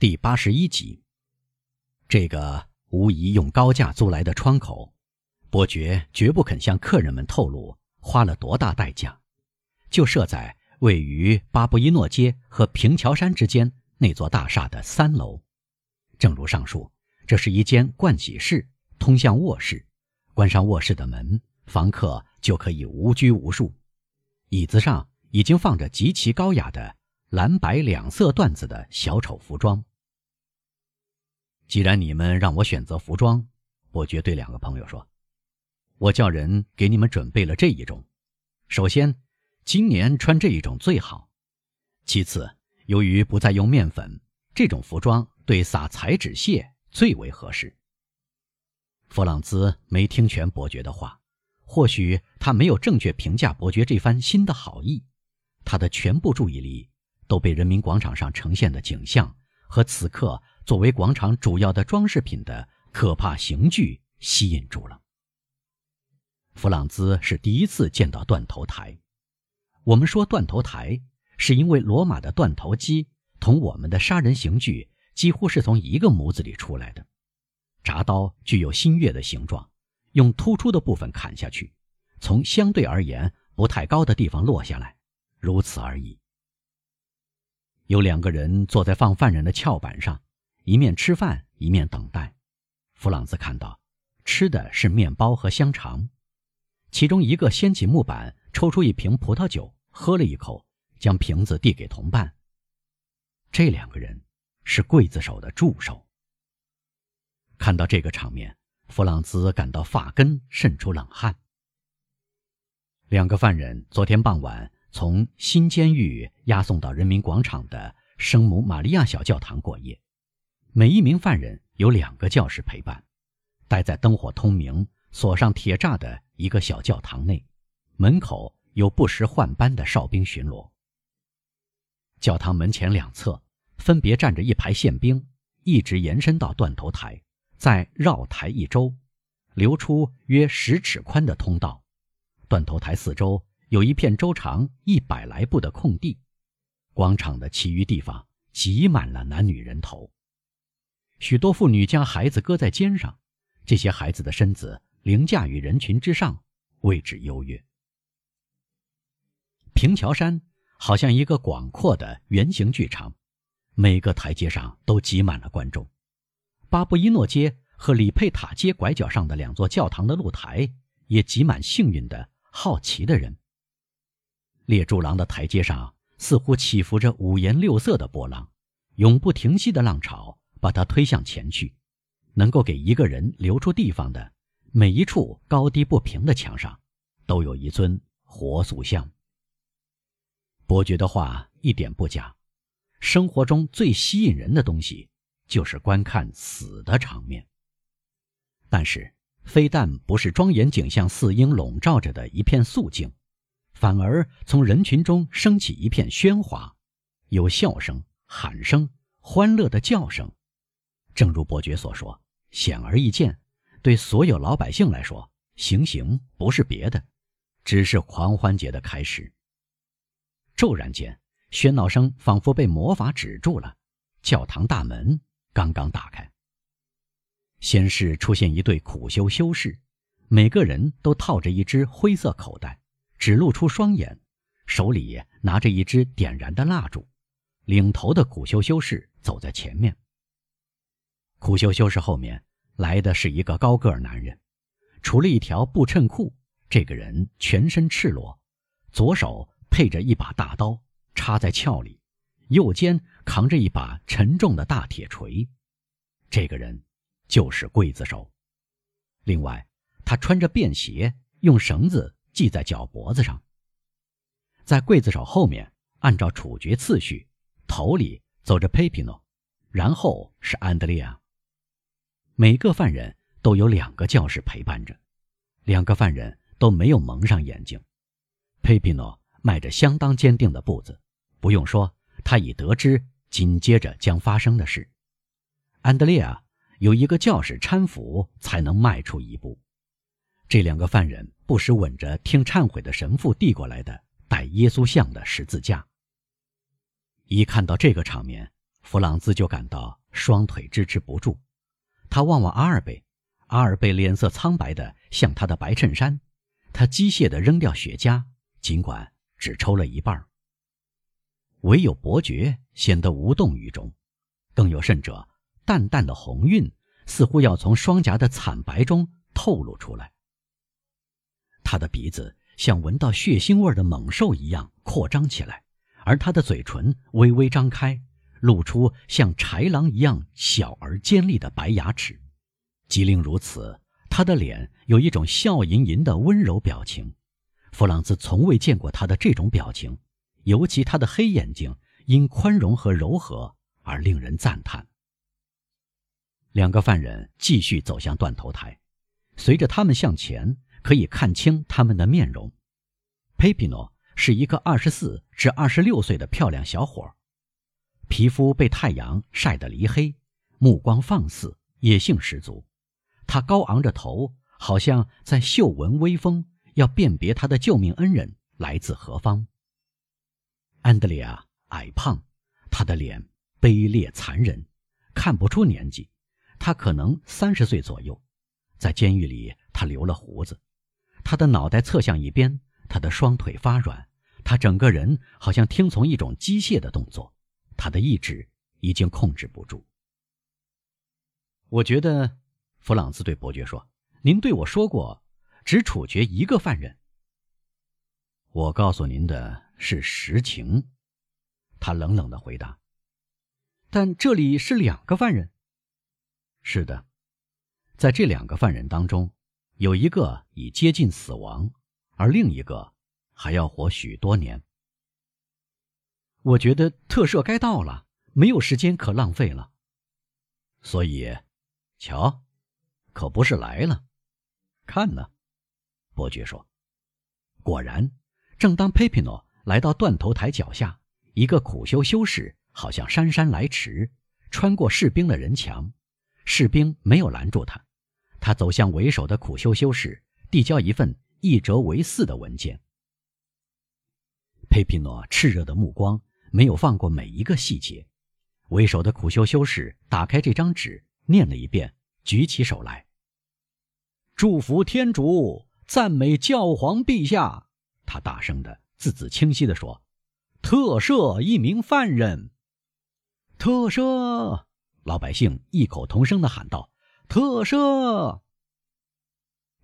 第八十一集。这个无疑用高价租来的窗口，伯爵绝不肯向客人们透露花了多大代价，就设在位于巴布伊诺街和平桥山之间那座大厦的三楼。正如上述，这是一间盥洗室，通向卧室。关上卧室的门，房客就可以无拘无束。椅子上已经放着极其高雅的蓝白两色缎子的小丑服装。既然你们让我选择服装，伯爵对两个朋友说：“我叫人给你们准备了这一种。首先，今年穿这一种最好；其次，由于不再用面粉，这种服装对撒彩纸屑最为合适。”弗朗兹没听全伯爵的话，或许他没有正确评价伯爵这番新的好意，他的全部注意力都被人民广场上呈现的景象和此刻。作为广场主要的装饰品的可怕刑具吸引住了。弗朗兹是第一次见到断头台。我们说断头台，是因为罗马的断头机同我们的杀人刑具几乎是从一个模子里出来的。铡刀具有新月的形状，用突出的部分砍下去，从相对而言不太高的地方落下来，如此而已。有两个人坐在放犯人的翘板上。一面吃饭，一面等待。弗朗兹看到，吃的是面包和香肠。其中一个掀起木板，抽出一瓶葡萄酒，喝了一口，将瓶子递给同伴。这两个人是刽子手的助手。看到这个场面，弗朗兹感到发根渗出冷汗。两个犯人昨天傍晚从新监狱押送到人民广场的圣母玛利亚小教堂过夜。每一名犯人有两个教士陪伴，待在灯火通明、锁上铁栅的一个小教堂内，门口有不时换班的哨兵巡逻。教堂门前两侧分别站着一排宪兵，一直延伸到断头台，再绕台一周，留出约十尺宽的通道。断头台四周有一片周长一百来步的空地，广场的其余地方挤满了男女人头。许多妇女将孩子搁在肩上，这些孩子的身子凌驾于人群之上，位置优越。平桥山好像一个广阔的圆形剧场，每个台阶上都挤满了观众。巴布伊诺街和里佩塔街拐角上的两座教堂的露台也挤满幸运的好奇的人。列柱廊的台阶上似乎起伏着五颜六色的波浪，永不停息的浪潮。把他推向前去，能够给一个人留出地方的每一处高低不平的墙上，都有一尊活塑像。伯爵的话一点不假，生活中最吸引人的东西就是观看死的场面。但是，非但不是庄严景象似应笼罩着的一片肃静，反而从人群中升起一片喧哗，有笑声、喊声、欢乐的叫声。正如伯爵所说，显而易见，对所有老百姓来说，行刑不是别的，只是狂欢节的开始。骤然间，喧闹声仿佛被魔法止住了，教堂大门刚刚打开。先是出现一对苦修修士，每个人都套着一只灰色口袋，只露出双眼，手里拿着一支点燃的蜡烛。领头的苦修修士走在前面。苦修修士后面来的是一个高个儿男人，除了一条布衬裤，这个人全身赤裸，左手配着一把大刀插在鞘里，右肩扛着一把沉重的大铁锤。这个人就是刽子手。另外，他穿着便鞋，用绳子系在脚脖子上。在刽子手后面，按照处决次序，头里走着佩皮诺，然后是安德烈亚。每个犯人都有两个教士陪伴着，两个犯人都没有蒙上眼睛。佩皮诺迈着相当坚定的步子，不用说，他已得知紧接着将发生的事。安德烈亚有一个教士搀扶，才能迈出一步。这两个犯人不时吻着听忏悔的神父递过来的带耶稣像的十字架。一看到这个场面，弗朗兹就感到双腿支持不住。他望望阿尔贝，阿尔贝脸色苍白的像他的白衬衫。他机械地扔掉雪茄，尽管只抽了一半。唯有伯爵显得无动于衷，更有甚者，淡淡的红晕似乎要从双颊的惨白中透露出来。他的鼻子像闻到血腥味的猛兽一样扩张起来，而他的嘴唇微微张开，露出像豺狼一样小而尖利的白牙齿。即令如此，他的脸有一种笑吟吟的温柔表情。弗朗兹从未见过他的这种表情。尤其他的黑眼睛因宽容和柔和而令人赞叹。两个犯人继续走向断头台，随着他们向前，可以看清他们的面容。佩皮诺是一个二十四至二十六岁的漂亮小伙，皮肤被太阳晒得黧黑，目光放肆，野性十足。他高昂着头，好像在嗅闻微风，要辨别他的救命恩人来自何方。安德烈亚矮胖，他的脸卑劣残忍，看不出年纪，他可能三十岁左右。在监狱里，他留了胡子，他的脑袋侧向一边，他的双腿发软，他整个人好像听从一种机械的动作，他的意志已经控制不住。我觉得，弗朗兹对伯爵说：“您对我说过，只处决一个犯人。”我告诉您的。是实情，他冷冷的回答。但这里是两个犯人。是的，在这两个犯人当中，有一个已接近死亡，而另一个还要活许多年。我觉得特赦该到了，没有时间可浪费了。所以，瞧，可不是来了，看呢。伯爵说：“果然，正当佩皮诺。”来到断头台脚下，一个苦修修士好像姗姗来迟，穿过士兵的人墙。士兵没有拦住他，他走向为首的苦修修士，递交一份一折为四的文件。佩皮诺炽热的目光没有放过每一个细节。为首的苦修修士打开这张纸，念了一遍，举起手来：“祝福天主，赞美教皇陛下。”他大声的。字字清晰的说：“特赦一名犯人。”特赦！老百姓异口同声的喊道：“特赦！”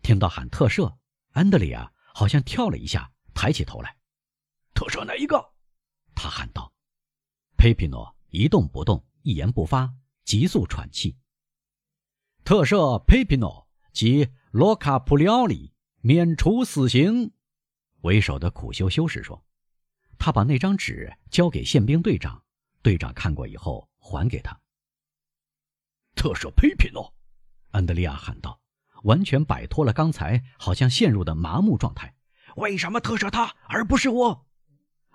听到喊特赦，安德里亚好像跳了一下，抬起头来。“特赦哪一个？”他喊道。佩皮诺一动不动，一言不发，急速喘气。“特赦佩皮诺及罗卡普里奥里，免除死刑。”为首的苦修修士说：“他把那张纸交给宪兵队长，队长看过以后还给他。”特赦佩皮诺，安德利亚喊道，完全摆脱了刚才好像陷入的麻木状态。“为什么特赦他而不是我？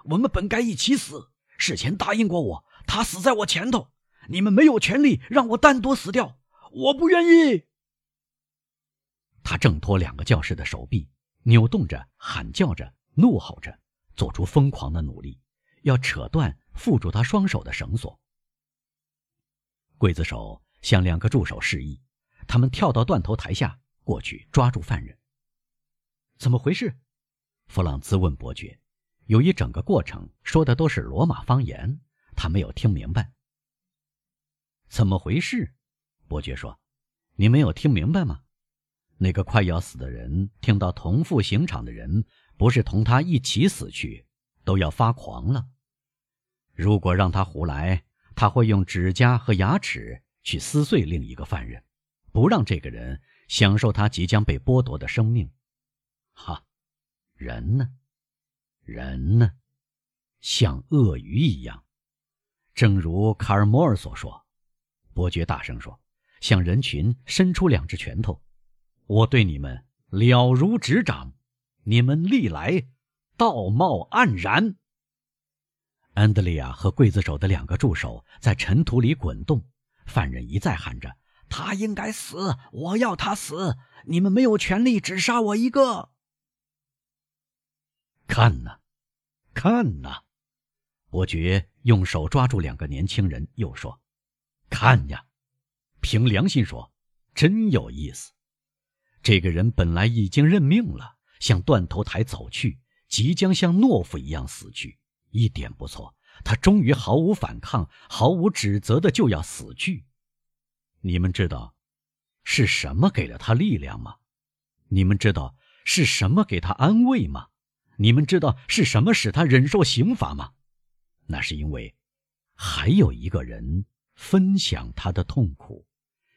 我们本该一起死。事前答应过我，他死在我前头。你们没有权利让我单独死掉，我不愿意。”他挣脱两个教士的手臂。扭动着，喊叫着，怒吼着，做出疯狂的努力，要扯断缚住他双手的绳索。刽子手向两个助手示意，他们跳到断头台下，过去抓住犯人。怎么回事？弗朗兹问伯爵。由于整个过程说的都是罗马方言，他没有听明白。怎么回事？伯爵说：“你没有听明白吗？”那个快要死的人听到同赴刑场的人不是同他一起死去，都要发狂了。如果让他胡来，他会用指甲和牙齿去撕碎另一个犯人，不让这个人享受他即将被剥夺的生命。哈，人呢？人呢？像鳄鱼一样。正如卡尔摩尔所说，伯爵大声说，向人群伸出两只拳头。我对你们了如指掌，你们历来道貌岸然。安德利亚和刽子手的两个助手在尘土里滚动，犯人一再喊着：“他应该死，我要他死！你们没有权利只杀我一个。”看呐，看呐！伯爵用手抓住两个年轻人，又说：“看呀，凭良心说，真有意思。这个人本来已经认命了，向断头台走去，即将像懦夫一样死去。一点不错，他终于毫无反抗、毫无指责的就要死去。你们知道，是什么给了他力量吗？你们知道是什么给他安慰吗？你们知道是什么使他忍受刑罚吗？”那是因为，还有一个人分享他的痛苦，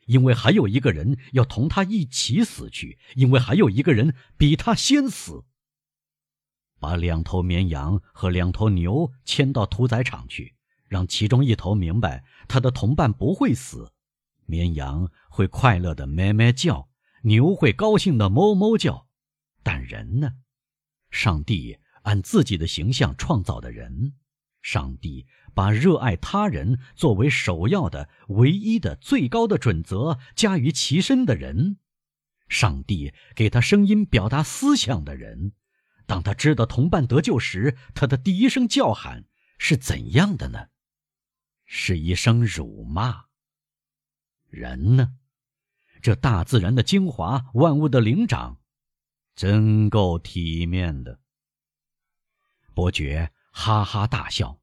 因为还有一个人要同他一起死去，因为还有一个人比他先死。把两头绵羊和两头牛牵到屠宰场去，让其中一头明白他的同伴不会死，绵羊会快乐的咩咩叫，牛会高兴的哞哞叫，但人呢？上帝按自己的形象创造的人。上帝把热爱他人作为首要的、唯一的、最高的准则加于其身的人，上帝给他声音表达思想的人，当他知道同伴得救时，他的第一声叫喊是怎样的呢？是一声辱骂。人呢？这大自然的精华，万物的灵长，真够体面的。伯爵。哈哈大笑，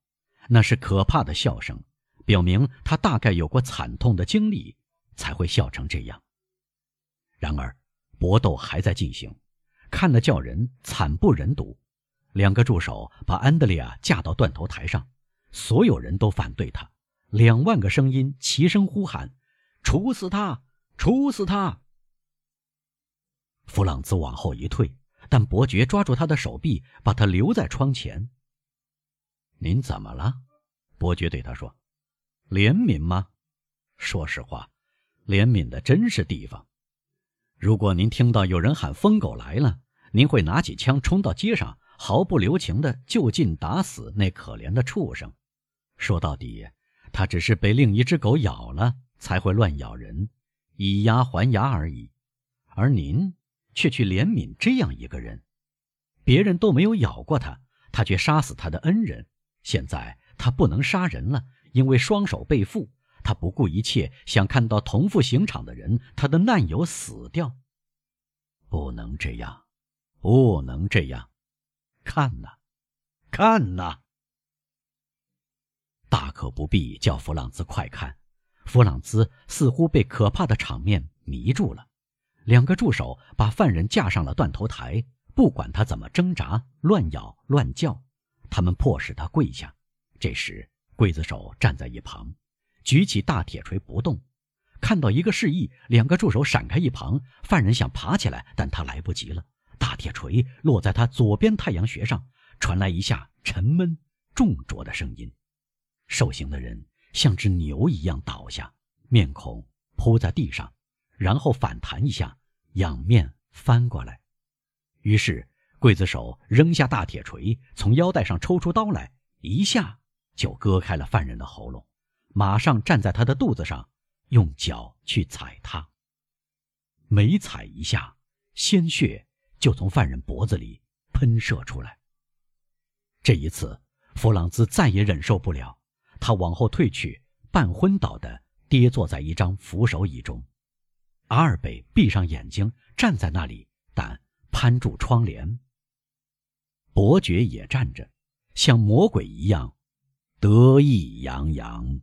那是可怕的笑声，表明他大概有过惨痛的经历，才会笑成这样。然而，搏斗还在进行，看得叫人惨不忍睹。两个助手把安德烈亚架到断头台上，所有人都反对他。两万个声音齐声呼喊：“处死他！处死他！”弗朗兹往后一退，但伯爵抓住他的手臂，把他留在窗前。您怎么了？伯爵对他说：“怜悯吗？说实话，怜悯的真是地方。如果您听到有人喊‘疯狗来了’，您会拿起枪冲到街上，毫不留情的就近打死那可怜的畜生。说到底，他只是被另一只狗咬了，才会乱咬人，以牙还牙而已。而您却去怜悯这样一个人，别人都没有咬过他，他却杀死他的恩人。”现在他不能杀人了，因为双手被缚。他不顾一切想看到同赴刑场的人，他的难友死掉。不能这样，不能这样！看呐，看呐！大可不必叫弗朗兹快看。弗朗兹似乎被可怕的场面迷住了。两个助手把犯人架上了断头台，不管他怎么挣扎、乱咬、乱叫。他们迫使他跪下。这时，刽子手站在一旁，举起大铁锤不动。看到一个示意，两个助手闪开一旁。犯人想爬起来，但他来不及了。大铁锤落在他左边太阳穴上，传来一下沉闷重浊的声音。受刑的人像只牛一样倒下，面孔扑在地上，然后反弹一下，仰面翻过来。于是。刽子手扔下大铁锤，从腰带上抽出刀来，一下就割开了犯人的喉咙，马上站在他的肚子上，用脚去踩他。每踩一下，鲜血就从犯人脖子里喷射出来。这一次，弗朗兹再也忍受不了，他往后退去，半昏倒的跌坐在一张扶手椅中。阿尔贝闭上眼睛站在那里，但攀住窗帘。伯爵也站着，像魔鬼一样，得意洋洋。